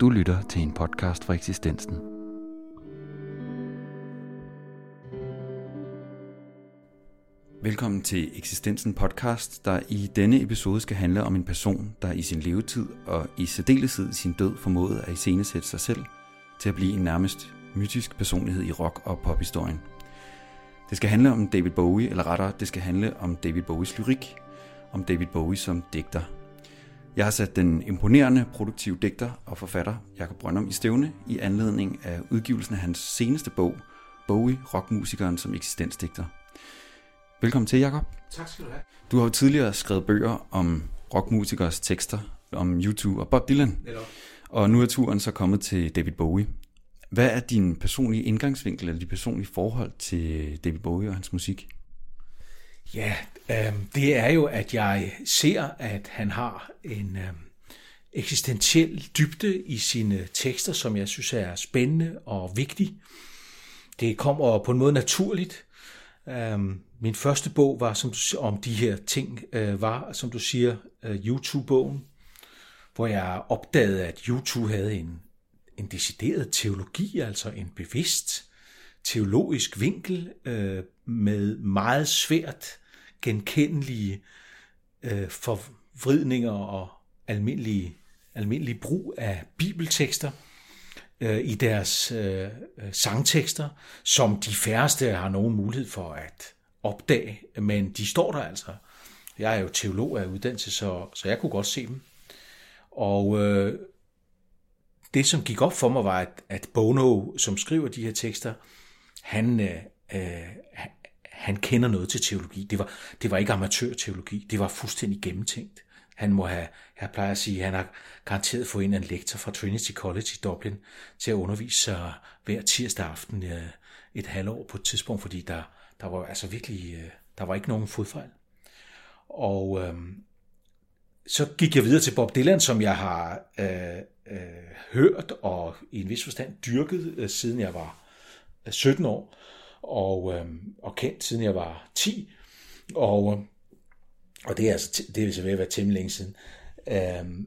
Du lytter til en podcast fra eksistensen. Velkommen til Eksistensen podcast, der i denne episode skal handle om en person, der i sin levetid og i særdeleshed i sin død formåede at iscenesætte sig selv til at blive en nærmest mytisk personlighed i rock- og pophistorien. Det skal handle om David Bowie, eller rettere, det skal handle om David Bowies lyrik, om David Bowie som digter. Jeg har sat den imponerende produktive digter og forfatter Jakob Brøndum i stævne i anledning af udgivelsen af hans seneste bog, Bowie, rockmusikeren som eksistensdigter. Velkommen til, Jakob. Tak skal du have. Du har jo tidligere skrevet bøger om rockmusikers tekster, om YouTube og Bob Dylan. Netop. Og nu er turen så kommet til David Bowie. Hvad er din personlige indgangsvinkel, eller dit personlige forhold til David Bowie og hans musik? Ja, øh, det er jo, at jeg ser, at han har en øh, eksistentiel dybde i sine tekster, som jeg synes er spændende og vigtig. Det kommer på en måde naturligt. Øh, min første bog var som du, om de her ting, øh, var, som du siger, øh, YouTube-bogen, hvor jeg opdagede, at YouTube havde en, en decideret teologi, altså en bevidst teologisk vinkel øh, med meget svært genkendelige øh, forvridninger og almindelige, almindelige brug af bibeltekster øh, i deres øh, øh, sangtekster, som de færreste har nogen mulighed for at opdage, men de står der altså. Jeg er jo teolog af uddannelse, så, så jeg kunne godt se dem. Og øh, det, som gik op for mig, var, at, at Bono, som skriver de her tekster, han, øh, øh, han kender noget til teologi. Det var, det var ikke amatørteologi, det var fuldstændig gennemtænkt. Han må have, jeg plejer at sige, han har garanteret fået en lektor fra Trinity College i Dublin til at undervise sig hver tirsdag aften øh, et halvår på et tidspunkt, fordi der, der var altså virkelig, øh, der var ikke nogen fodfejl. Og øh, så gik jeg videre til Bob Dylan, som jeg har øh, øh, hørt og i en vis forstand dyrket, øh, siden jeg var 17 år og, øh, og kendt siden jeg var 10. Og, øh, og det er altså det er så ved at være temmelig længe siden. Øh,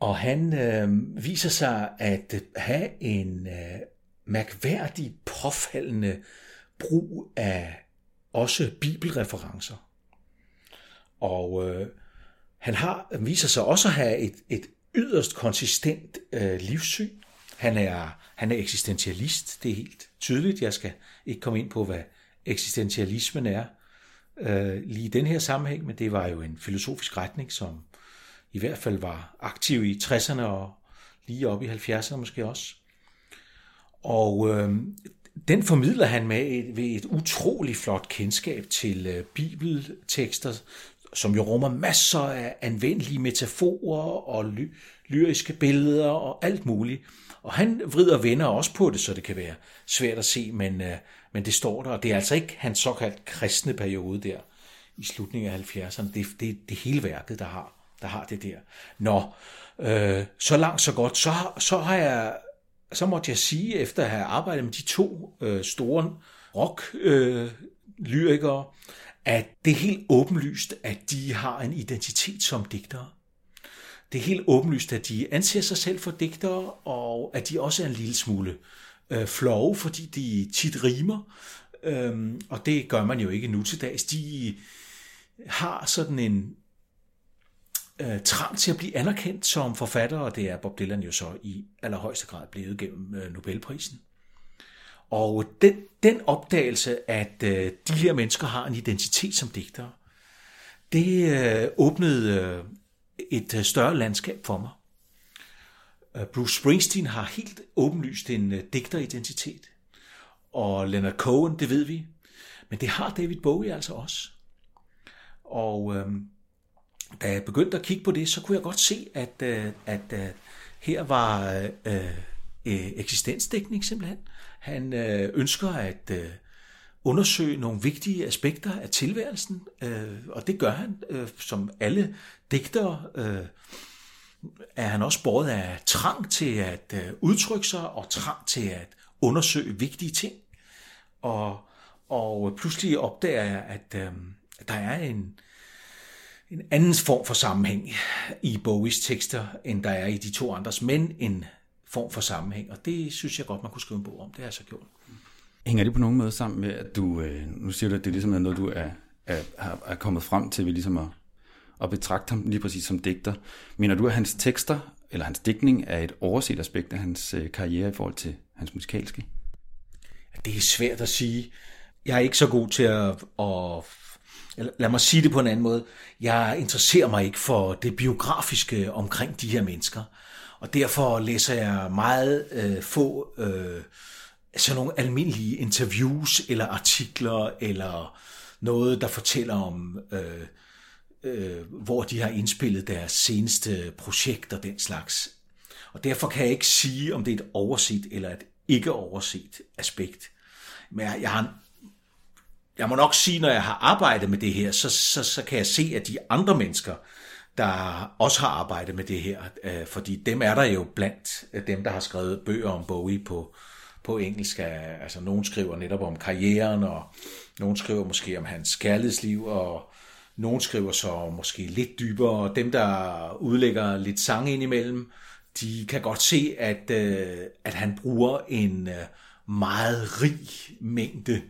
og han øh, viser sig at øh, have en øh, mærkværdig, påfaldende brug af også bibelreferencer. Og øh, han har viser sig også at have et, et yderst konsistent øh, livssyn. Han er, han er eksistentialist, det er helt tydeligt. Jeg skal ikke komme ind på, hvad eksistentialismen er øh, lige i den her sammenhæng, men det var jo en filosofisk retning, som i hvert fald var aktiv i 60'erne og lige op i 70'erne måske også. Og øh, den formidler han med et, ved et utrolig flot kendskab til øh, bibeltekster, som jo rummer masser af anvendelige metaforer og ly- lyriske billeder og alt muligt. Og han vrider venner også på det, så det kan være svært at se, men, øh, men det står der, og det er altså ikke hans såkaldt kristne periode der i slutningen af 70'erne. Det, det, det hele værket, der har, der har det der. Nå, øh, så langt så godt. Så, så har jeg så måtte jeg sige, efter at have arbejdet med de to øh, store rock-lyrikere, øh, at det er helt åbenlyst, at de har en identitet som digtere. Det er helt åbenlyst, at de anser sig selv for digtere, og at de også er en lille smule øh, flove, fordi de tit rimer. Øhm, og det gør man jo ikke nu til dags. De har sådan en øh, trang til at blive anerkendt som forfatter, og det er Bob Dylan jo så i allerhøjeste grad blevet gennem øh, Nobelprisen. Og den, den opdagelse, at øh, de her mennesker har en identitet som digtere, det øh, åbnede øh, et øh, større landskab for mig. Øh, Bruce Springsteen har helt åbenlyst en øh, digteridentitet, og Leonard Cohen, det ved vi, men det har David Bowie altså også. Og øh, da jeg begyndte at kigge på det, så kunne jeg godt se, at, øh, at øh, her var øh, øh, eksistensdækning simpelthen. Han øh, ønsker at øh, undersøge nogle vigtige aspekter af tilværelsen, øh, og det gør han, øh, som alle digtere. Øh, er han også båret af trang til at øh, udtrykke sig og trang til at undersøge vigtige ting. Og, og pludselig opdager jeg, at øh, der er en, en anden form for sammenhæng i Bowies tekster, end der er i de to andres, men en form for sammenhæng, og det synes jeg godt, man kunne skrive en bog om. Det har jeg så gjort. Hænger det på nogen måde sammen med, at du, øh, nu siger du, at det ligesom er noget, du er, er, er kommet frem til ved ligesom at, at betragte ham lige præcis som digter. Mener du, at hans tekster, eller hans digtning, er et overset aspekt af hans øh, karriere i forhold til hans musikalske? Det er svært at sige. Jeg er ikke så god til at, at lad mig sige det på en anden måde. Jeg interesserer mig ikke for det biografiske omkring de her mennesker. Og derfor læser jeg meget øh, få øh, sådan nogle almindelige interviews eller artikler eller noget, der fortæller om, øh, øh, hvor de har indspillet deres seneste projekt og den slags. Og derfor kan jeg ikke sige, om det er et overset eller et ikke overset aspekt. Men jeg, jeg har jeg må nok sige, når jeg har arbejdet med det her, så, så, så kan jeg se, at de andre mennesker, der også har arbejdet med det her, øh, fordi dem er der jo blandt øh, dem, der har skrevet bøger om Bowie på, på engelsk. Altså, nogen skriver netop om karrieren, og nogen skriver måske om hans kærlighedsliv, og nogen skriver så måske lidt dybere, og dem, der udlægger lidt sang indimellem, de kan godt se, at, øh, at han bruger en øh, meget rig mængde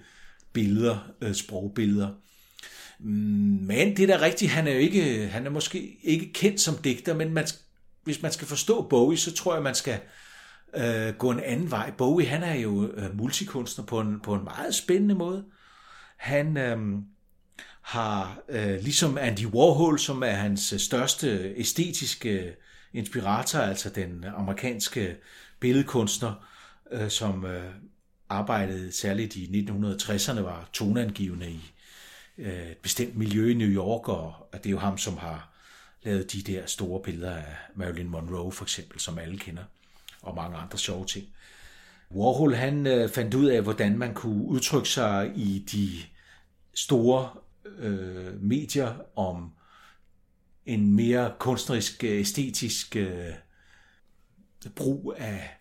billeder, øh, sprogbilleder. Mm, men det er da rigtigt, han er jo ikke, han er måske ikke kendt som digter, men man, hvis man skal forstå Bowie, så tror jeg, man skal øh, gå en anden vej. Bowie, han er jo øh, multikunstner på en, på en meget spændende måde. Han øh, har, øh, ligesom Andy Warhol, som er hans øh, største æstetiske øh, inspirator, altså den amerikanske billedkunstner, øh, som øh, arbejdede særligt i 1960'erne, var toneangivende i øh, et bestemt miljø i New York, og det er jo ham, som har lavet de der store billeder af Marilyn Monroe for eksempel, som alle kender, og mange andre sjove ting. Warhol han øh, fandt ud af, hvordan man kunne udtrykke sig i de store øh, medier om en mere kunstnerisk, øh, æstetisk øh, brug af,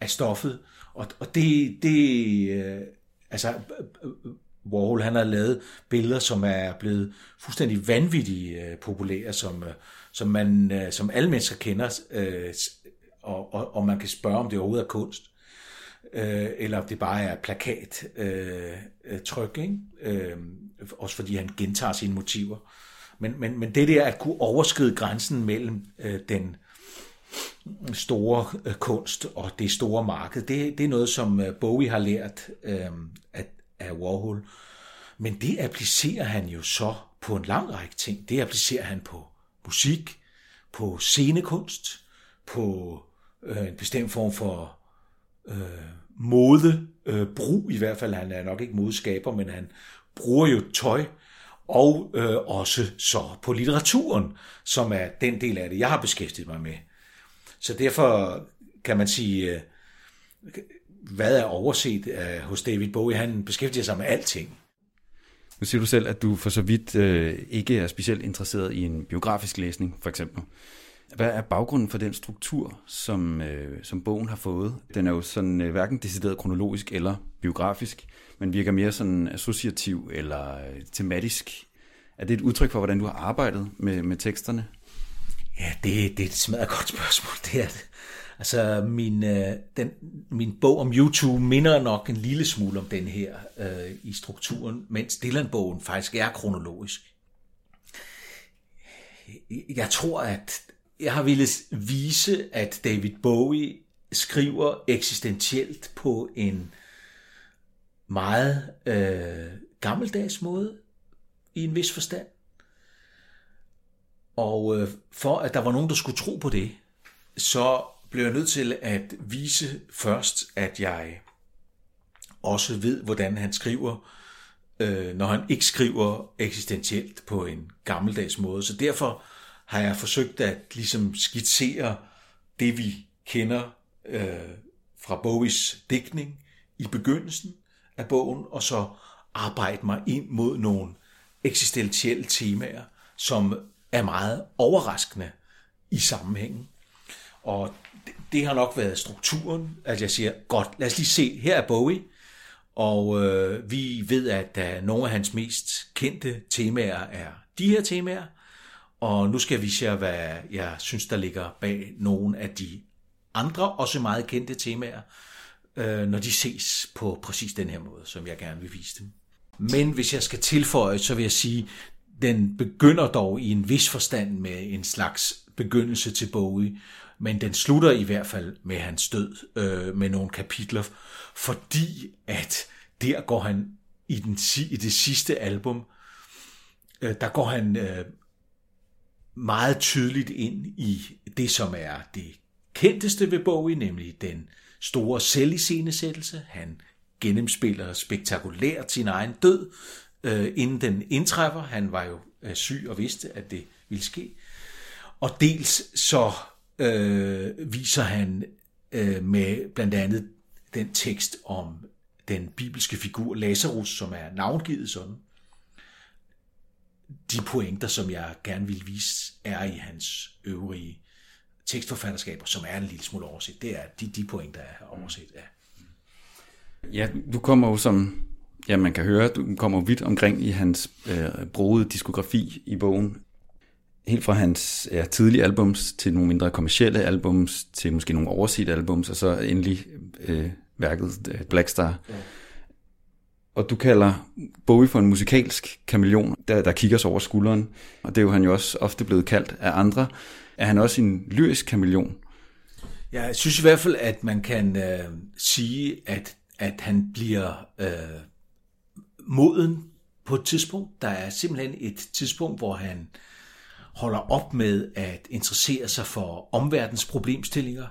af stoffet, og, og det, det øh, altså, øh, øh, Warhol han har lavet billeder, som er blevet fuldstændig vanvittigt øh, populære, som, øh, som, man, øh, som alle mennesker kender, øh, og, og, og man kan spørge, om det overhovedet er kunst, øh, eller om det bare er plakat øh, øh, tryk, ikke? Øh, også fordi han gentager sine motiver. Men, men, men det der at kunne overskride grænsen mellem øh, den store øh, kunst og det store marked. Det, det er noget, som øh, Bowie har lært øh, at, af Warhol. Men det applicerer han jo så på en lang række ting. Det applicerer han på musik, på scenekunst, på øh, en bestemt form for øh, mode, øh, brug i hvert fald. Han er nok ikke modeskaber, men han bruger jo tøj, og øh, også så på litteraturen, som er den del af det, jeg har beskæftiget mig med. Så derfor kan man sige, øh, hvad er overset øh, hos David Bowie? Han beskæftiger sig med alting. Nu siger du selv, at du for så vidt øh, ikke er specielt interesseret i en biografisk læsning, for eksempel. Hvad er baggrunden for den struktur, som, øh, som bogen har fået? Den er jo sådan øh, hverken decideret kronologisk eller biografisk, men virker mere sådan associativ eller øh, tematisk. Er det et udtryk for, hvordan du har arbejdet med, med teksterne? Ja, det, det er et smadret godt spørgsmål. Det er det. Altså, min, øh, den, min bog om YouTube minder nok en lille smule om den her øh, i strukturen, mens Dylan-bogen faktisk er kronologisk. Jeg tror, at jeg har ville vise, at David Bowie skriver eksistentielt på en meget øh, gammeldags måde, i en vis forstand. Og øh, for at der var nogen, der skulle tro på det, så blev jeg nødt til at vise først, at jeg også ved, hvordan han skriver, øh, når han ikke skriver eksistentielt på en gammeldags måde. Så derfor har jeg forsøgt at ligesom skitsere det, vi kender øh, fra Bowies digtning i begyndelsen af bogen, og så arbejde mig ind mod nogle eksistentielle temaer, som er meget overraskende i sammenhængen. Og det, det har nok været strukturen, at jeg siger, godt, lad os lige se, her er Bowie, og øh, vi ved, at der nogle af hans mest kendte temaer er de her temaer, og nu skal jeg vise jer, hvad jeg synes, der ligger bag nogle af de andre, også meget kendte temaer, øh, når de ses på præcis den her måde, som jeg gerne vil vise dem. Men hvis jeg skal tilføje, så vil jeg sige, den begynder dog i en vis forstand med en slags begyndelse til Bowie, men den slutter i hvert fald med hans død, øh, med nogle kapitler, fordi at der går han i, den, i det sidste album, øh, der går han øh, meget tydeligt ind i det, som er det kendteste ved Bowie, nemlig den store selviscenesættelse. Han gennemspiller spektakulært sin egen død, øh, inden den indtræffer. Han var jo øh, syg og vidste, at det ville ske. Og dels så øh, viser han øh, med blandt andet den tekst om den bibelske figur Lazarus, som er navngivet sådan. De pointer, som jeg gerne vil vise, er i hans øvrige tekstforfatterskaber, som er en lille smule overset. Det er de, de pointer, har overset. Ja. ja, du kommer jo som, ja man kan høre, du kommer vidt omkring i hans øh, brugede diskografi i bogen. Helt fra hans ja, tidlige albums til nogle mindre kommercielle albums, til måske nogle overset albums, og så endelig øh, værket øh, Blackstar. Ja. Og du kalder Bowie for en musikalsk kameleon, der, der kigger sig over skulderen. Og det er jo han jo også ofte blevet kaldt af andre. Er han også en lyrisk kameleon? Jeg synes i hvert fald, at man kan øh, sige, at, at han bliver øh, moden på et tidspunkt. Der er simpelthen et tidspunkt, hvor han holder op med at interessere sig for omverdens problemstillinger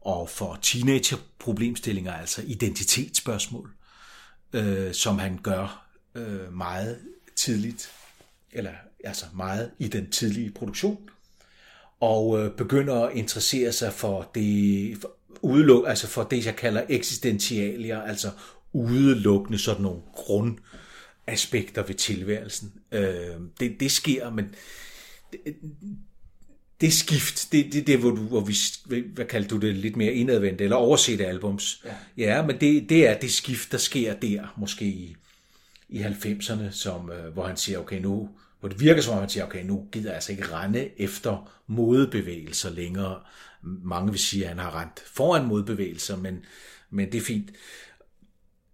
og for teenager-problemstillinger, altså identitetsspørgsmål, øh, som han gør øh, meget tidligt, eller altså meget i den tidlige produktion og øh, begynder at interessere sig for det, for, udeluk, altså for det, jeg kalder eksistentialier, altså udelukkende sådan nogle grundaspekter ved tilværelsen. Øh, det, det sker, men det, skift, det er det, det, hvor, du, hvor vi, hvad kalder du det, lidt mere indadvendt, eller overset albums. Ja, ja men det, det er det skift, der sker der, måske i, i 90'erne, som, øh, hvor han siger, okay, nu, hvor det virker som om, man siger, okay, nu gider jeg altså ikke rende efter modebevægelser længere. Mange vil sige, at han har rendt foran modbevægelser, men, men det er fint.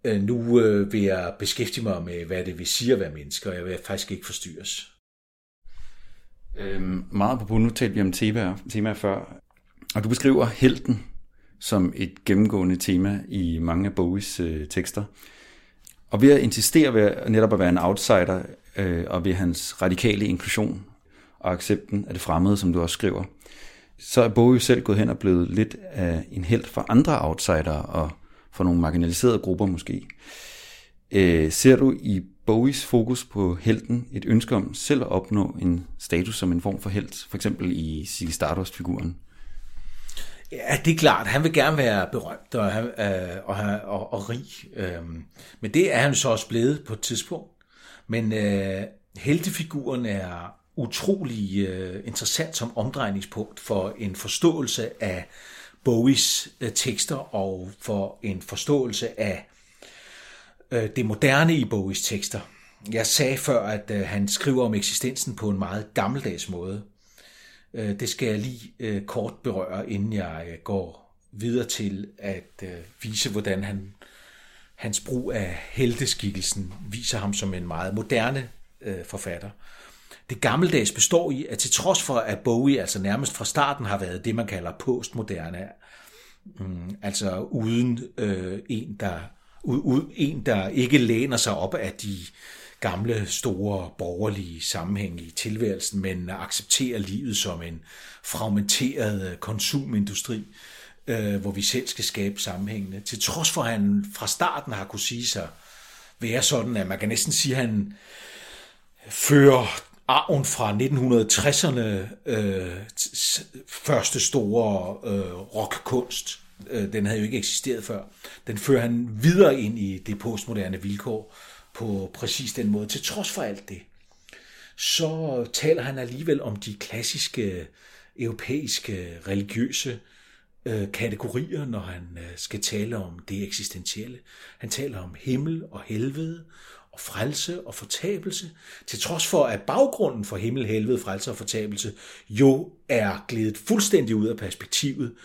Øh, nu øh, vil jeg beskæftige mig med, hvad det vil sige at være menneske, og jeg vil faktisk ikke forstyrres. Øhm, meget på nu talte vi om temaer, temaer før, og du beskriver helten som et gennemgående tema i mange af Bowies øh, tekster. Og ved at insistere ved netop at være en outsider, øh, og ved hans radikale inklusion og accepten af det fremmede, som du også skriver, så er Bowie selv gået hen og blevet lidt af en held for andre outsider og for nogle marginaliserede grupper måske. Øh, ser du i Bowies fokus på helten et ønske om selv at opnå en status som en form for helt, for eksempel i Ziggy Stardust-figuren? Ja, det er klart. Han vil gerne være berømt og, øh, og, og, og rig. Øh, men det er han så også blevet på et tidspunkt. Men øh, heltefiguren er utrolig øh, interessant som omdrejningspunkt for en forståelse af Bowies øh, tekster og for en forståelse af øh, det moderne i Bowies tekster. Jeg sagde før, at øh, han skriver om eksistensen på en meget gammeldags måde. Øh, det skal jeg lige øh, kort berøre, inden jeg øh, går videre til at øh, vise, hvordan han hans brug af helteskikkelsen viser ham som en meget moderne øh, forfatter. Det gammeldags består i, at til trods for, at Bowie altså nærmest fra starten har været det, man kalder postmoderne, mm, altså uden øh, en, der, en, der ikke læner sig op af de gamle, store, borgerlige sammenhæng i tilværelsen, men accepterer livet som en fragmenteret øh, konsumindustri, øh, hvor vi selv skal skabe sammenhængene. Til trods for, at han fra starten har kunne sige sig være sådan, at man kan næsten sige, at han fører arven fra 1960'erne øh, første store øh, rockkunst. Øh, den havde jo ikke eksisteret før. Den fører han videre ind i det postmoderne vilkår på præcis den måde. Til trods for alt det, så taler han alligevel om de klassiske europæiske religiøse øh, kategorier, når han øh, skal tale om det eksistentielle. Han taler om himmel og helvede, og frelse og fortabelse, til trods for at baggrunden for himmel, helvede, frelse og fortabelse jo er glædet fuldstændig ud af perspektivet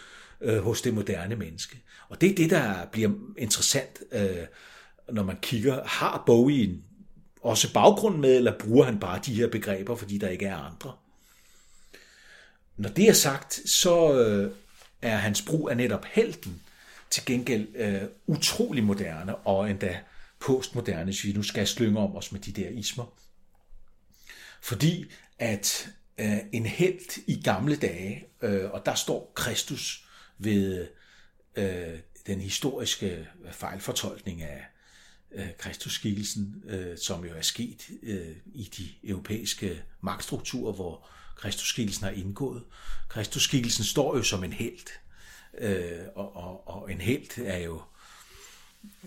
øh, hos det moderne menneske. Og det er det, der bliver interessant, øh, når man kigger, har Bowie også baggrund med, eller bruger han bare de her begreber, fordi der ikke er andre? Når det er sagt, så øh, er hans brug af netop helten til gengæld øh, utrolig moderne, og endda postmoderne, hvis vi nu skal slynge om os med de der ismer. Fordi at øh, en helt i gamle dage, øh, og der står Kristus ved øh, den historiske øh, fejlfortolkning af øh, Kristusskikkelsen, øh, som jo er sket øh, i de europæiske magtstrukturer, hvor Kristusskikkelsen har indgået. Kristusskikkelsen står jo som en helt, øh, og, og, og en helt er jo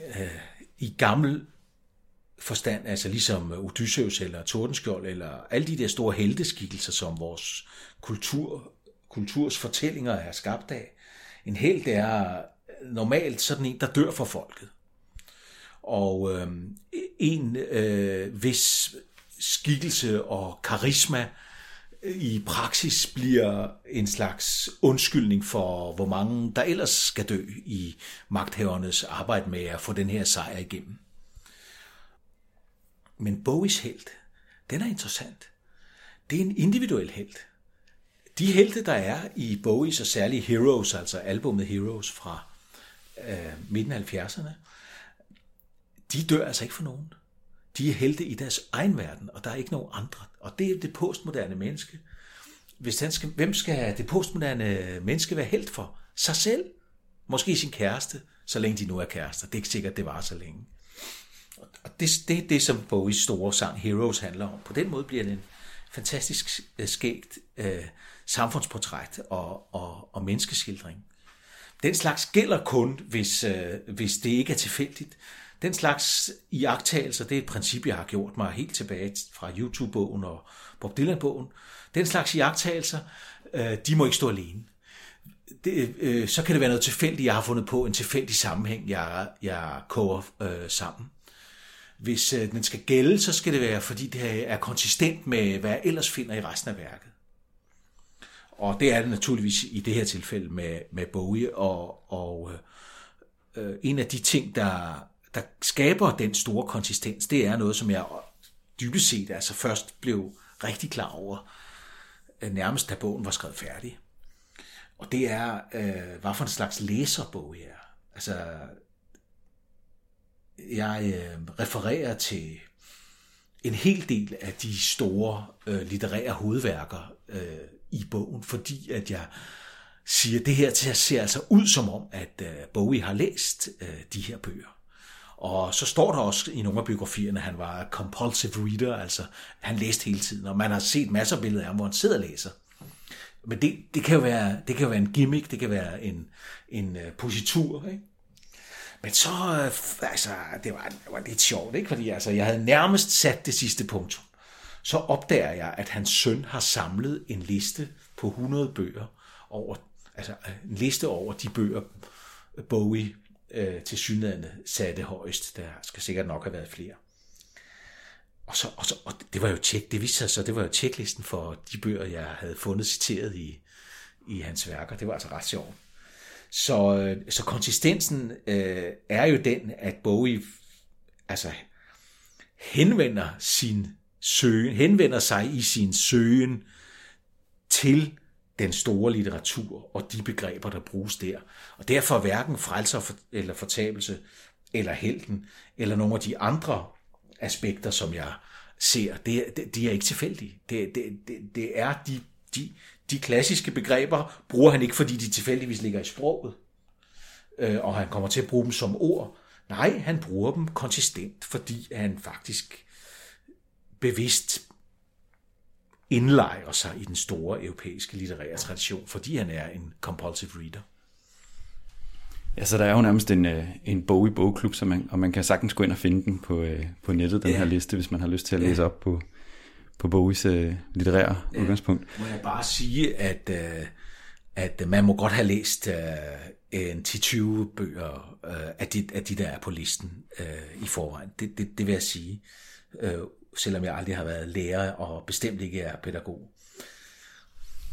øh, i gammel forstand, altså ligesom Odysseus eller Tordenskjold, eller alle de der store helteskikkelser, som vores kultur, kulturs fortællinger er skabt af. En held er øh, normalt sådan en, der dør for folket. Og øh, en øh, hvis skikkelse og karisma øh, i praksis bliver en slags undskyldning for, hvor mange der ellers skal dø i magthavernes arbejde med at få den her sejr igennem. Men Bowies held, den er interessant. Det er en individuel held. De helte, der er i Bowies og særligt Heroes, altså albumet Heroes fra øh, midten af 70'erne, de dør altså ikke for nogen. De er helte i deres egen verden, og der er ikke nogen andre. Og det er det postmoderne menneske. Hvis han skal, hvem skal det postmoderne menneske være helt for? Sig selv. Måske sin kæreste, så længe de nu er kærester. Det er ikke sikkert, det var så længe. Og det, det er det, som Bowies store sang Heroes handler om. På den måde bliver det en fantastisk øh, skægt øh, samfundsportræt og, og, og menneskeskildring. Den slags gælder kun, hvis, øh, hvis det ikke er tilfældigt. Den slags iagtagelser, det er et princip, jeg har gjort mig helt tilbage fra YouTube-bogen og Bob Dylan-bogen. Den slags iagtagelser, øh, de må ikke stå alene. Det, øh, så kan det være noget tilfældigt, jeg har fundet på, en tilfældig sammenhæng, jeg, jeg koger øh, sammen. Hvis øh, den skal gælde, så skal det være, fordi det er konsistent med, hvad jeg ellers finder i resten af værket. Og det er det naturligvis i det her tilfælde med, med Bowie, og, og øh, en af de ting, der der skaber den store konsistens, det er noget, som jeg dybest set altså først blev rigtig klar over, øh, nærmest da bogen var skrevet færdig. Og det er, øh, hvad for en slags læserbog jeg er. Altså, jeg øh, refererer til en hel del af de store øh, litterære hovedværker øh, i bogen, fordi at jeg siger, at det her ser altså ud som om, at øh, Bowie har læst øh, de her bøger. Og så står der også i nogle af biografierne, at han var compulsive reader, altså han læste hele tiden, og man har set masser af billeder af ham, hvor han sidder og læser. Men det, det, kan jo være, det kan jo være en gimmick, det kan være en, en øh, positur, ikke? Men så, altså, det var, det var lidt sjovt, ikke? Fordi altså, jeg havde nærmest sat det sidste punktum. Så opdager jeg, at hans søn har samlet en liste på 100 bøger over, altså en liste over de bøger, Bowie øh, til synligheden satte højst. Der skal sikkert nok have været flere. Og, så, og, så, og det var jo tjek, det viste sig så, det var jo tjeklisten for de bøger, jeg havde fundet citeret i, i hans værker. Det var altså ret sjovt. Så, øh, så konsistensen øh, er jo den, at Bowie altså, henvender, sin søgen, henvender sig i sin søgen til den store litteratur og de begreber, der bruges der. Og derfor hverken frelser eller fortabelse, eller helten, eller nogle af de andre aspekter, som jeg ser, det, det, de er ikke tilfældige. Det, det, det, det er de, de, de klassiske begreber, bruger han ikke, fordi de tilfældigvis ligger i sproget, øh, og han kommer til at bruge dem som ord. Nej, han bruger dem konsistent, fordi han faktisk bevidst indlejrer sig i den store europæiske litterære tradition, fordi han er en compulsive reader. Ja, så der er jo nærmest en, øh, en bog i bogklub, så man, og man kan sagtens gå ind og finde den på, øh, på nettet, den ja. her liste, hvis man har lyst til at læse ja. op på, på Bowies uh, litterære ja. udgangspunkt. Må jeg bare sige, at uh, at man må godt have læst øh, en 10-20 bøger øh, af, de, af de, der er på listen øh, i forvejen. Det, det, det vil jeg sige, øh, selvom jeg aldrig har været lærer og bestemt ikke er pædagog.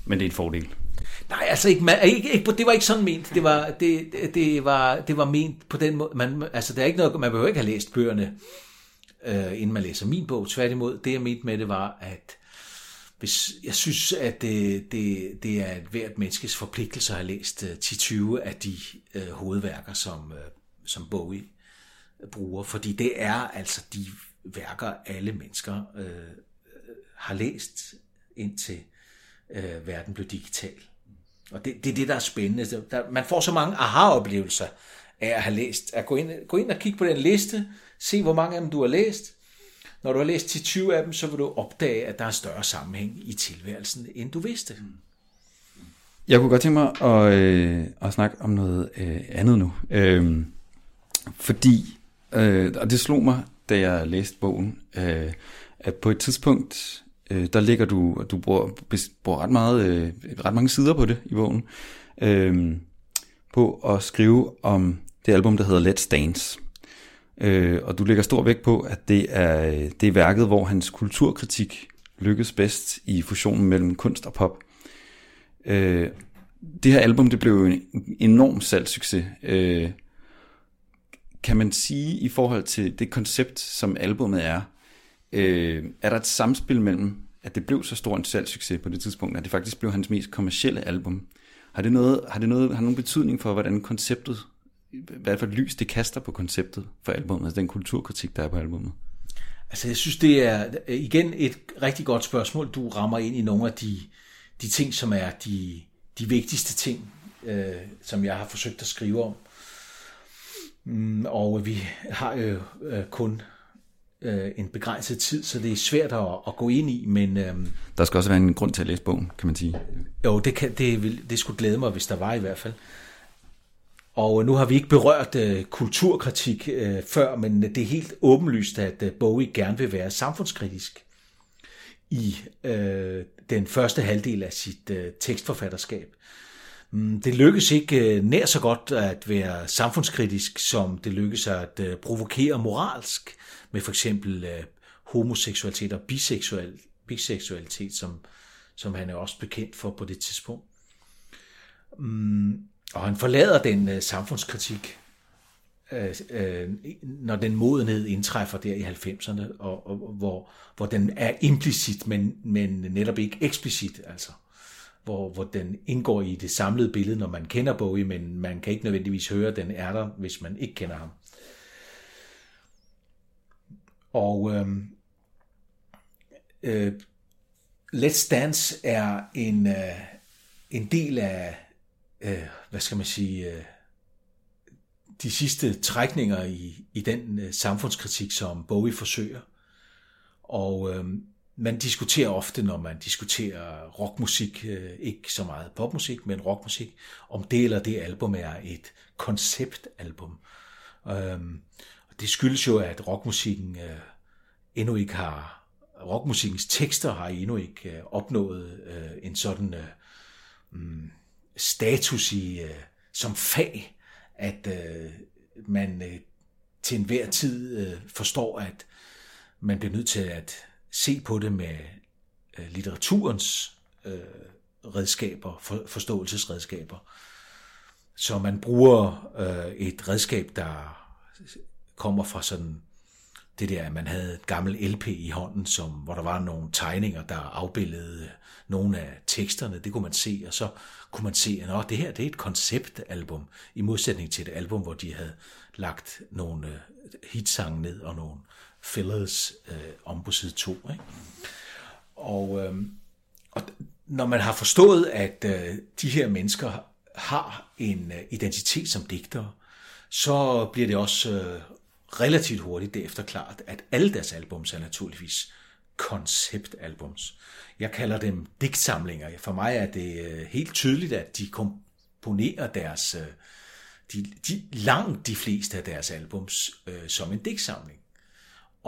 Men det er en fordel. Nej, altså ikke, man, ikke, ikke, det var ikke sådan ment. Det var, det, det, var, det var ment på den måde. Man, altså, der er ikke noget, man behøver ikke have læst bøgerne, øh, inden man læser min bog. Tværtimod, det jeg mente med det var, at hvis, jeg synes, at det, det, det er et hvert menneskes forpligtelse at have læst 10-20 øh, af de øh, hovedværker, som, øh, som Bowie bruger. Fordi det er altså de værker, alle mennesker øh, øh, har læst indtil øh, verden blev digital. Og det, det er det, der er spændende. Der, man får så mange aha-oplevelser af at have læst. At gå ind, gå ind og kigge på den liste, se hvor mange af dem du har læst. Når du har læst til 20 af dem, så vil du opdage, at der er større sammenhæng i tilværelsen, end du vidste. Jeg kunne godt tænke mig at, øh, at snakke om noget øh, andet nu. Øh, fordi, øh, og det slog mig, da jeg læste bogen, øh, at på et tidspunkt øh, der ligger du, du bruger, bruger ret, meget, øh, ret mange sider på det i bogen, øh, på at skrive om det album, der hedder Let's Dance. Øh, og du lægger stor vægt på, at det er, det er værket, hvor hans kulturkritik lykkes bedst i fusionen mellem kunst og pop. Øh, det her album, det blev en enorm salgssucces. Øh, kan man sige i forhold til det koncept, som albumet er, Øh, er der et samspil mellem, at det blev så stor en salgssucces på det tidspunkt, at det faktisk blev hans mest kommercielle album? Har det, noget, har det noget, har nogen betydning for, hvordan konceptet, hvad for et lys det kaster på konceptet for albumet, altså den kulturkritik, der er på albumet? Altså jeg synes, det er igen et rigtig godt spørgsmål. Du rammer ind i nogle af de, de ting, som er de, de vigtigste ting, øh, som jeg har forsøgt at skrive om. Mm, og vi har jo øh, kun øh, en begrænset tid, så det er svært at, at gå ind i, men... Øh, der skal også være en grund til at læse bogen, kan man sige. Jo, det, kan, det, vil, det skulle glæde mig, hvis der var i hvert fald. Og nu har vi ikke berørt øh, kulturkritik øh, før, men det er helt åbenlyst, at øh, Bowie gerne vil være samfundskritisk i øh, den første halvdel af sit øh, tekstforfatterskab. Mm, det lykkes ikke øh, nær så godt at være samfundskritisk, som det lykkes at øh, provokere moralsk med for eksempel øh, homoseksualitet og biseksual, biseksualitet, som, som han er også bekendt for på det tidspunkt. Mm, og han forlader den samfundskritik, når den modenhed indtræffer der i 90'erne, og, og, hvor, hvor den er implicit, men, men netop ikke eksplicit, altså. Hvor, hvor den indgår i det samlede billede, når man kender Bowie, men man kan ikke nødvendigvis høre, at den er der, hvis man ikke kender ham. Og øhm, øh, Let's Dance er en, øh, en del af, øh, hvad skal man sige, øh, de sidste trækninger i, i den øh, samfundskritik, som Bowie forsøger. Og øh, man diskuterer ofte, når man diskuterer rockmusik, øh, ikke så meget popmusik, men rockmusik, om det eller det album er et konceptalbum. Øhm, det skyldes jo, at rockmusikken øh, endnu ikke har, rockmusikkens tekster har endnu ikke øh, opnået en sådan mm, status i, som fag, at man til enhver tid forstår, at man bliver nødt til at se på det med øh, litteraturens øh, redskaber, for, forståelsesredskaber. Så man bruger øh, et redskab, der kommer fra sådan det der, at man havde et gammelt LP i hånden, som, hvor der var nogle tegninger, der afbildede nogle af teksterne, det kunne man se, og så kunne man se, at det her det er et konceptalbum, i modsætning til et album, hvor de havde lagt nogle øh, hitsange ned og nogle fillers øh, om på side 2. Ikke? Og, øh, og når man har forstået, at øh, de her mennesker har en øh, identitet som digtere, så bliver det også øh, relativt hurtigt derefter klart, at alle deres albums er naturligvis konceptalbums. Jeg kalder dem digtsamlinger. For mig er det øh, helt tydeligt, at de komponerer deres, øh, de, de, langt de fleste af deres albums øh, som en digtsamling.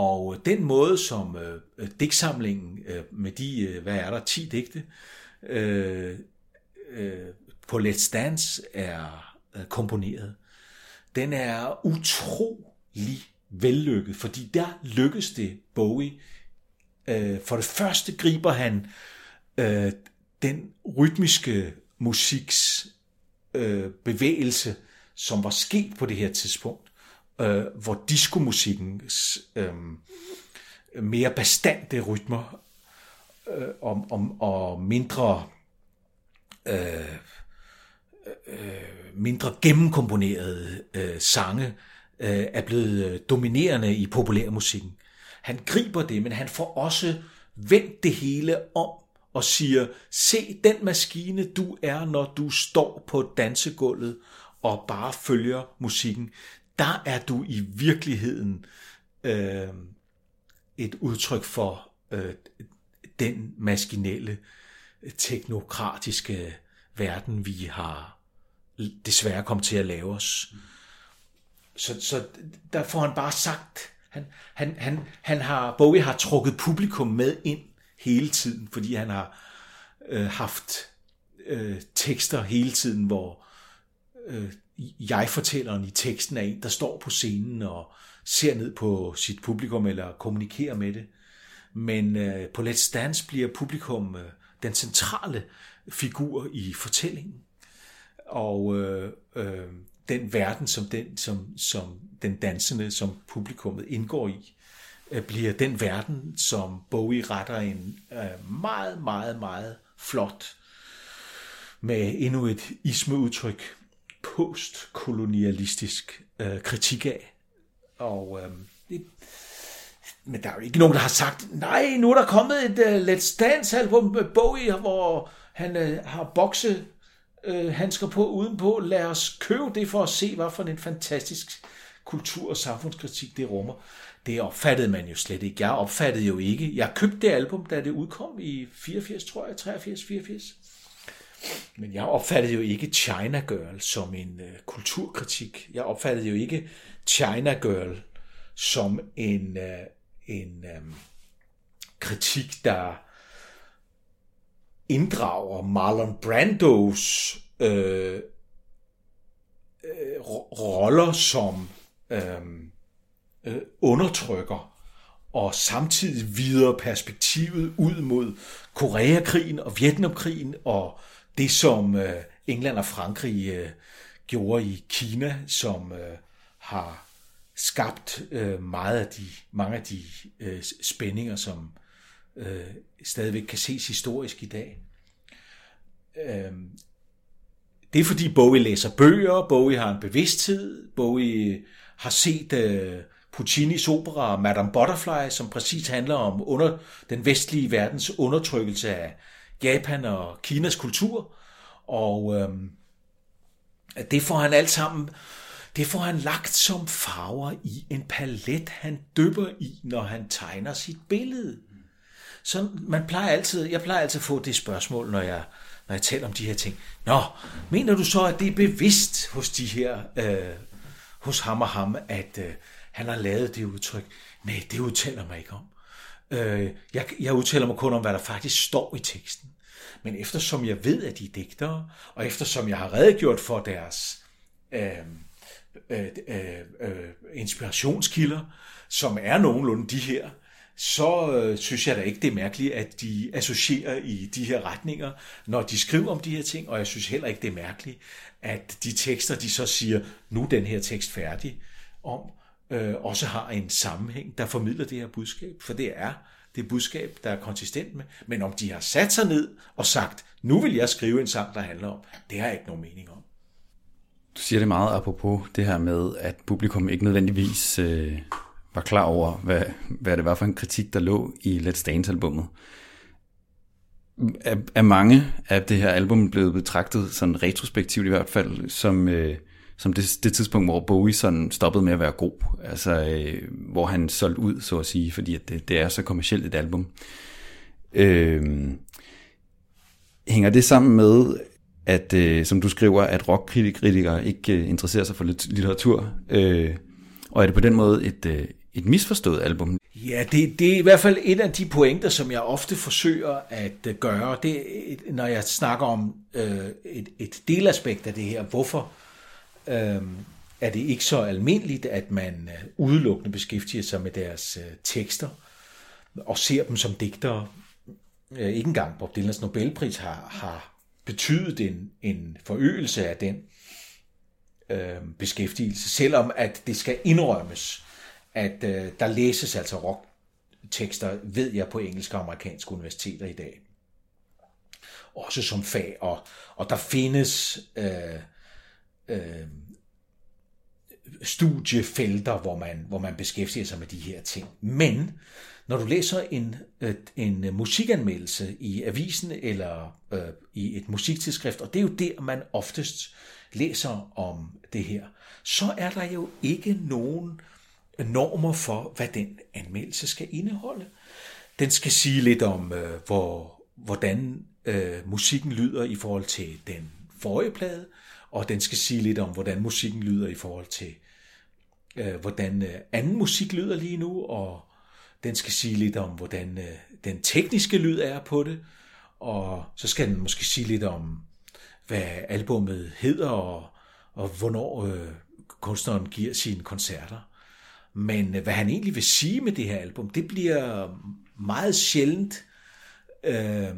Og den måde, som øh, digtsamlingen øh, med de, øh, hvad er der, 10 digte, øh, øh, på Let's Dance er øh, komponeret, den er utrolig vellykket, fordi der lykkes det Bowie. Øh, for det første griber han øh, den rytmiske musiks øh, bevægelse, som var sket på det her tidspunkt, øh, hvor diskomusikkens øh, mere bastante rytmer øh, om, om, og mindre øh, øh, mindre gennemkomponerede øh, sange øh, er blevet øh, dominerende i populærmusikken. Han griber det, men han får også vendt det hele om og siger, se den maskine du er, når du står på dansegulvet og bare følger musikken. Der er du i virkeligheden øh, et udtryk for øh, den maskinelle, teknokratiske verden, vi har desværre kommet til at lave os. Så, så der får han bare sagt, han, han, han, han har, Bowie har trukket publikum med ind hele tiden, fordi han har øh, haft øh, tekster hele tiden, hvor øh, jeg-fortælleren i teksten er en, der står på scenen og ser ned på sit publikum eller kommunikerer med det. Men øh, på Let's Dance bliver publikum øh, den centrale figur i fortællingen. Og øh, øh, den verden, som den, som, som den dansende, som publikummet indgår i, øh, bliver den verden, som Bowie retter en øh, meget, meget, meget flot med endnu et ismeudtryk postkolonialistisk øh, kritik af. Og øh, det, men der er jo ikke nogen, der har sagt, nej, nu er der kommet et uh, Let's Dance album med øh, Bowie, hvor han uh, har bokse uh, handsker på udenpå. Lad os købe det for at se, hvad for en fantastisk kultur- og samfundskritik det rummer. Det opfattede man jo slet ikke. Jeg opfattede jo ikke. Jeg købte det album, da det udkom i 84, tror jeg, 83, 84. Men jeg opfattede jo ikke China Girl som en øh, kulturkritik. Jeg opfattede jo ikke China Girl som en, øh, en øh, kritik, der inddrager Marlon Brandos øh, øh, roller som øh, øh, undertrykker, og samtidig videre perspektivet ud mod Koreakrigen og Vietnamkrigen og det, som øh, England og Frankrig øh, gjorde i Kina, som øh, har skabt meget af de, mange af de spændinger, som stadigvæk kan ses historisk i dag. Øhm, det er fordi Bowie læser bøger, Bowie har en bevidsthed, Bowie har set øh, Puccinis opera Madame Butterfly, som præcis handler om under, den vestlige verdens undertrykkelse af Japan og Kinas kultur. Og øh, det får han alt sammen det får han lagt som farver i en palet, han dypper i, når han tegner sit billede. Så man plejer altid, jeg plejer altid at få det spørgsmål, når jeg, når jeg taler om de her ting. Nå, mener du så, at det er bevidst hos de her, øh, hos ham og ham, at øh, han har lavet det udtryk? Nej, det udtaler mig ikke om. Øh, jeg, jeg udtaler mig kun om, hvad der faktisk står i teksten. Men eftersom jeg ved, at de er digtere, og eftersom jeg har redegjort for deres øh, øh, øh, øh, inspirationskilder, som er nogenlunde de her, så øh, synes jeg da ikke, det er mærkeligt, at de associerer i de her retninger, når de skriver om de her ting, og jeg synes heller ikke, det er mærkeligt, at de tekster, de så siger, nu er den her tekst færdig, om, øh, også har en sammenhæng, der formidler det her budskab, for det er det budskab, der er konsistent med, men om de har sat sig ned og sagt, nu vil jeg skrive en sang, der handler om, det har jeg ikke nogen mening om. Du siger det meget apropos det her med, at publikum ikke nødvendigvis øh, var klar over, hvad, hvad det var for en kritik, der lå i Let's Dance-albummet. Er, er mange af det her album blevet betragtet sådan retrospektivt i hvert fald, som, øh, som det, det tidspunkt, hvor Bowie sådan stoppede med at være god. Altså, øh, hvor han solgte ud, så at sige, fordi at det, det er så kommercielt et album. Øh, hænger det sammen med, at, øh, som du skriver, at rockkritikere ikke øh, interesserer sig for litteratur, øh, og er det på den måde et, øh, et misforstået album. Ja, det, det er i hvert fald et af de pointer, som jeg ofte forsøger at øh, gøre, det, når jeg snakker om øh, et, et delaspekt af det her. Hvorfor øh, er det ikke så almindeligt, at man øh, udelukkende beskæftiger sig med deres øh, tekster og ser dem som digtere? Øh, ikke engang Bob Dylans Nobelpris har, har betydet en, en forøgelse af den øh, beskæftigelse, selvom at det skal indrømmes, at øh, der læses altså rocktekster, ved jeg, på engelske og amerikanske universiteter i dag. Også som fag, og, og der findes øh, øh, studiefelter, hvor man, hvor man beskæftiger sig med de her ting. Men når du læser en, en musikanmeldelse i avisen eller øh, i et musiktidsskrift, og det er jo der, man oftest læser om det her, så er der jo ikke nogen normer for, hvad den anmeldelse skal indeholde. Den skal sige lidt om, øh, hvor, hvordan øh, musikken lyder i forhold til den forrige plade, og den skal sige lidt om, hvordan musikken lyder i forhold til, øh, hvordan øh, anden musik lyder lige nu, og den skal sige lidt om, hvordan øh, den tekniske lyd er på det, og så skal den måske sige lidt om, hvad albummet hedder, og, og hvornår øh, kunstneren giver sine koncerter. Men øh, hvad han egentlig vil sige med det her album, det bliver meget sjældent øh,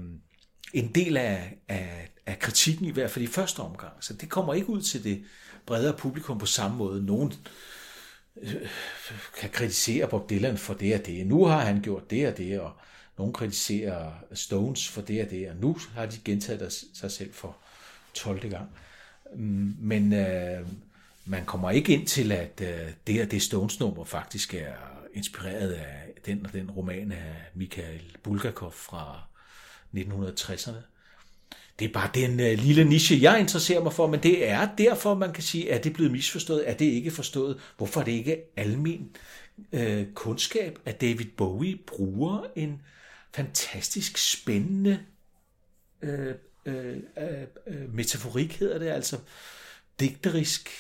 en del af, af, af kritikken, i hvert fald i første omgang. Så det kommer ikke ud til det bredere publikum på samme måde. Nogen øh, kan kritisere Bob Dylan for det og det. Nu har han gjort det og det, og nogen kritiserer Stones for det og det, og nu har de gentaget sig selv for 12. gang. Mm, men øh, man kommer ikke ind til, at øh, det og det Stones-nummer faktisk er inspireret af den og den roman af Mikhail Bulgakov fra 1960'erne. Det er bare den øh, lille niche, jeg interesserer mig for, men det er derfor, man kan sige, at det er blevet misforstået, er det ikke forstået, hvorfor er det ikke almen øh, kundskab, at David Bowie bruger en fantastisk spændende øh, øh, øh, øh metaforik, hedder det altså, digterisk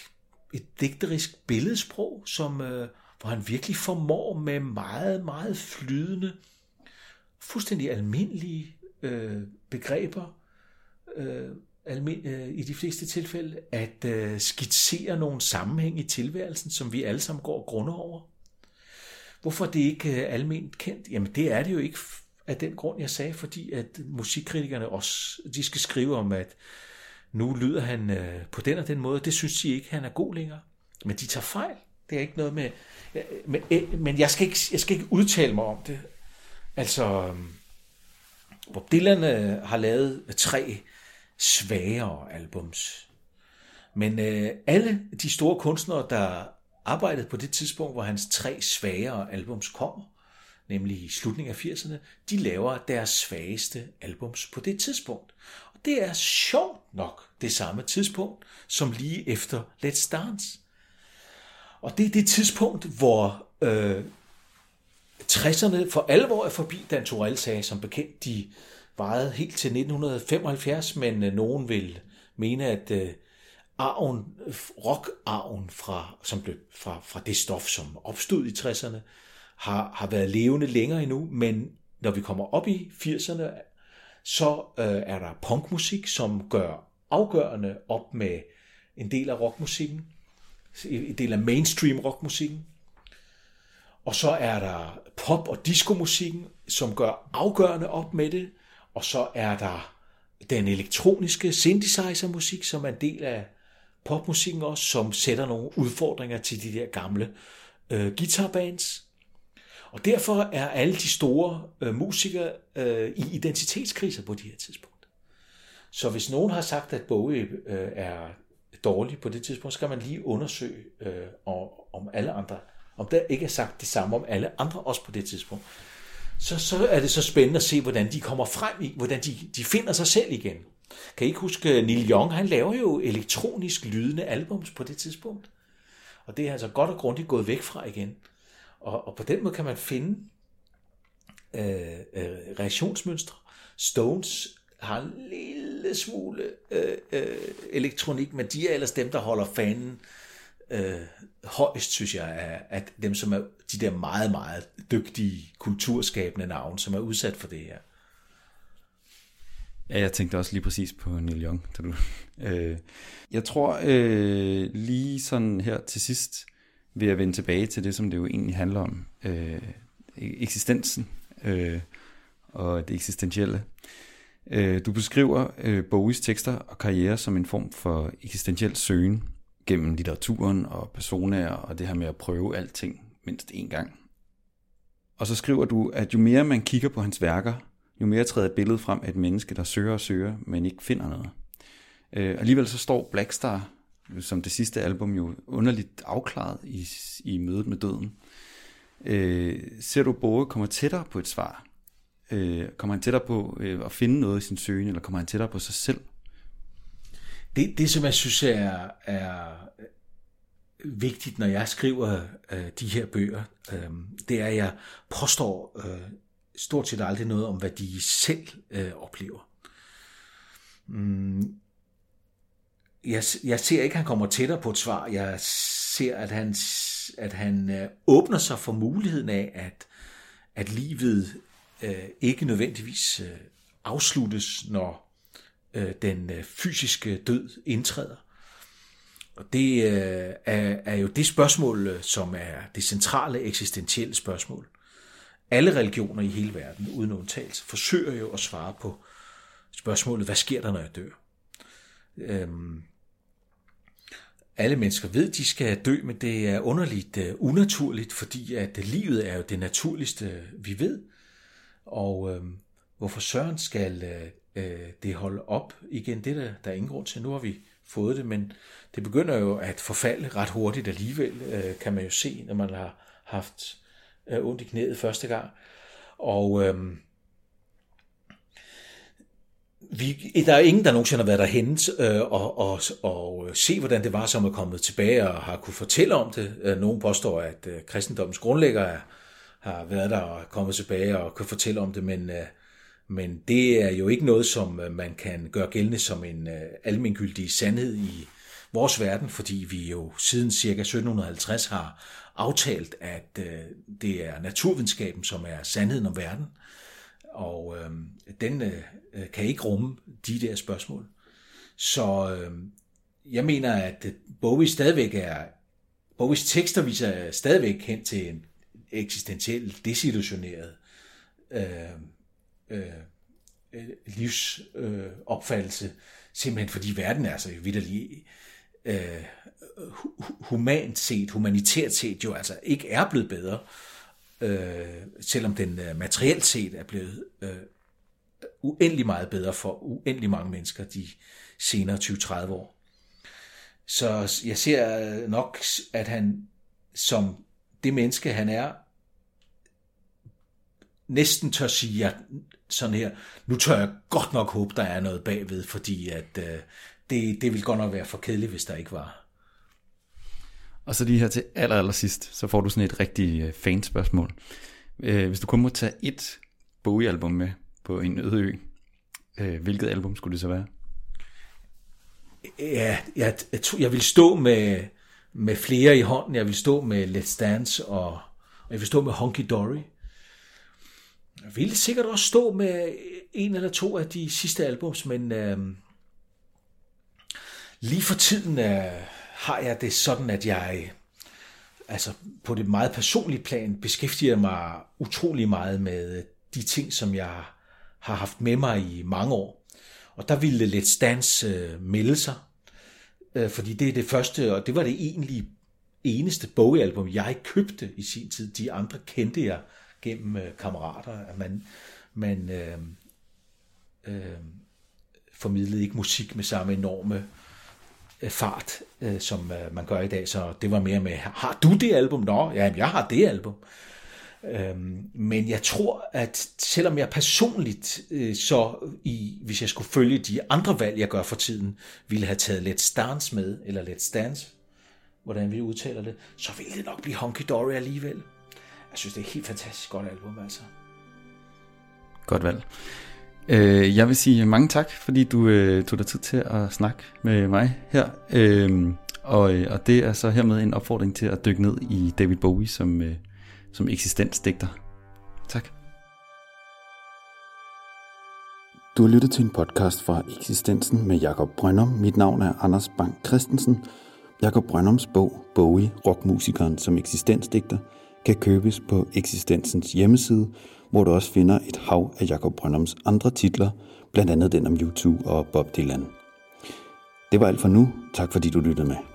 et digterisk billedsprog, som, øh, hvor han virkelig formår med meget, meget flydende, fuldstændig almindelige øh, begreber, øh, almen, øh, i de fleste tilfælde, at øh, skitsere nogle sammenhæng i tilværelsen, som vi alle sammen går grund over. Hvorfor det ikke øh, almindeligt kendt? Jamen det er det jo ikke af den grund, jeg sagde, fordi at musikkritikerne også, de skal skrive om, at nu lyder han øh, på den og den måde, det synes de ikke, han er god længere. Men de tager fejl. Det er ikke noget med... Øh, men, øh, men jeg, skal ikke, jeg skal ikke udtale mig om det. Altså, Øh, Bob Dylan øh, har lavet tre svagere albums. Men øh, alle de store kunstnere, der arbejdede på det tidspunkt, hvor hans tre svagere albums kommer, nemlig i slutningen af 80'erne, de laver deres svageste albums på det tidspunkt Og det er sjovt nok det samme tidspunkt, som lige efter Let's Dance. Og det er det tidspunkt, hvor øh, 60'erne for alvor er forbi. Dan Torell sagde som bekendt, de vejede helt til 1975, men øh, nogen vil mene, at øh, arven, rock-arven fra, som blev, fra, fra det stof, som opstod i 60'erne, har, har været levende længere endnu, men når vi kommer op i 80'erne, så øh, er der punkmusik, som gør afgørende op med en del af rockmusikken, en del af mainstream rockmusikken. Og så er der pop- og diskomusikken, som gør afgørende op med det. Og så er der den elektroniske synthesizer-musik, som er en del af popmusikken også, som sætter nogle udfordringer til de der gamle øh, guitarbands. Og derfor er alle de store øh, musikere øh, i identitetskriser på de her tidspunkt. Så hvis nogen har sagt, at Bowie øh, er dårlig på det tidspunkt, så skal man lige undersøge, øh, om alle andre, om der ikke er sagt det samme om alle andre også på det tidspunkt. Så, så er det så spændende at se, hvordan de kommer frem i, hvordan de, de finder sig selv igen. Kan I ikke huske, øh, Neil Young, han laver jo elektronisk lydende albums på det tidspunkt. Og det er altså godt og grundigt gået væk fra igen. Og, og på den måde kan man finde øh, øh, reaktionsmønstre. Stones har en lille smule øh, øh, elektronik, men de er ellers dem, der holder fanen øh, Øh, højst, synes jeg, er at dem, som er de der meget, meget dygtige kulturskabende navne, som er udsat for det her. Ja, jeg tænkte også lige præcis på Neil Young. Da du, øh, jeg tror øh, lige sådan her til sidst vil jeg vende tilbage til det, som det jo egentlig handler om. Øh, e- eksistensen øh, og det eksistentielle. Øh, du beskriver øh, Bowies tekster og karriere som en form for eksistentiel søgen gennem litteraturen og personer og det her med at prøve alting mindst én gang. Og så skriver du, at jo mere man kigger på hans værker, jo mere træder et billede frem af et menneske, der søger og søger, men ikke finder noget. Øh, alligevel så står Blackstar som det sidste album jo underligt afklaret i, i mødet med døden. Øh, ser du Borge kommer tættere på et svar? Øh, kommer han tættere på øh, at finde noget i sin søgen, eller kommer han tættere på sig selv? Det, det som jeg synes er, er vigtigt, når jeg skriver øh, de her bøger, øh, det er, at jeg påstår øh, stort set aldrig noget om, hvad de selv øh, oplever. Mm, jeg, jeg ser ikke, at han kommer tættere på et svar. Jeg ser, at han, at han øh, åbner sig for muligheden af, at, at livet øh, ikke nødvendigvis øh, afsluttes, når øh, den øh, fysiske død indtræder. Og det øh, er, er jo det spørgsmål, øh, som er det centrale eksistentielle spørgsmål. Alle religioner i hele verden, uden undtagelse, forsøger jo at svare på spørgsmålet, hvad sker der, når jeg dør? Øhm, alle mennesker ved, at de skal dø, men det er underligt uh, unaturligt, fordi at livet er jo det naturligste, vi ved. Og uh, hvorfor søren skal øh, øh, det holde op igen, det der, der er ingen grund til. Nu har vi fået det, men det begynder jo at forfalde ret hurtigt alligevel, øh, kan man jo se, når man har haft øh, ondt i knæet første gang. Og øh, vi, der er ingen, der nogensinde har været derhen øh, og, og, og øh, se, hvordan det var, som er kommet tilbage og har kunne fortælle om det. Øh, nogen påstår, at øh, kristendommens grundlægger er, har været der og er kommet tilbage og kan fortælle om det, men, øh, men det er jo ikke noget, som øh, man kan gøre gældende som en øh, almengyldig sandhed i vores verden, fordi vi jo siden ca. 1750 har aftalt, at øh, det er naturvidenskaben, som er sandheden om verden, og øh, den øh, øh kan ikke rumme de der spørgsmål. Så øh, jeg mener, at Bowie stadigvæk er, Bowies tekster viser stadigvæk hen til en eksistentiel, desillusioneret øh, Øh, øh, livsopfattelse, øh, simpelthen fordi verden er så vidderlig øh, humant set, humanitært set jo altså ikke er blevet bedre, øh, selvom den øh, materielt set er blevet øh, uendelig meget bedre for uendelig mange mennesker de senere 20-30 år. Så jeg ser øh, nok, at han som det menneske, han er, næsten tør sige, at sådan her, nu tør jeg godt nok håbe, der er noget bagved, fordi at øh, det, det vil godt nok være for kedeligt, hvis der ikke var. Og så lige her til aller, aller sidst, så får du sådan et rigtig øh, fanspørgsmål. Øh, hvis du kun må tage et Bowie-album med på en øde ø, øh, hvilket album skulle det så være? Ja, jeg, jeg, jeg vil stå med, med flere i hånden. Jeg vil stå med Let's Dance, og, og jeg vil stå med Honky Dory. Jeg vil sikkert også stå med en eller to af de sidste albums, men øh, lige for tiden... Øh, har jeg det sådan, at jeg altså på det meget personlige plan beskæftiger mig utrolig meget med de ting, som jeg har haft med mig i mange år. Og der ville Let's Dance øh, melde sig, øh, fordi det er det første, og det var det egentlig eneste bogalbum, jeg købte i sin tid. De andre kendte jeg gennem øh, kammerater. At man, man øh, øh, formidlede ikke musik med samme enorme Øh, fart, øh, som øh, man gør i dag. Så det var mere med, har du det album? Nå, ja, jeg har det album. Øhm, men jeg tror, at selvom jeg personligt, øh, så i, hvis jeg skulle følge de andre valg, jeg gør for tiden, ville have taget Let's Dance med, eller Let's Dance, hvordan vi udtaler det, så ville det nok blive Honky Dory alligevel. Jeg synes, det er et helt fantastisk godt album, altså. Godt valg. Øh, jeg vil sige mange tak, fordi du øh, tog dig tid til at snakke med mig her. Øh, Og, øh, og det er så hermed en opfordring til at dykke ned i David Bowie som, øh, som eksistensdigter. Tak. Du har lyttet til en podcast fra Eksistensen med Jakob Brøndum. Mit navn er Anders Bang Christensen. Jakob Brøndums bog, Bowie, rockmusikeren som eksistensdigter, kan købes på Eksistensens hjemmeside, hvor du også finder et hav af Jakob Brøndums andre titler, blandt andet den om YouTube og Bob Dylan. Det var alt for nu. Tak fordi du lyttede med.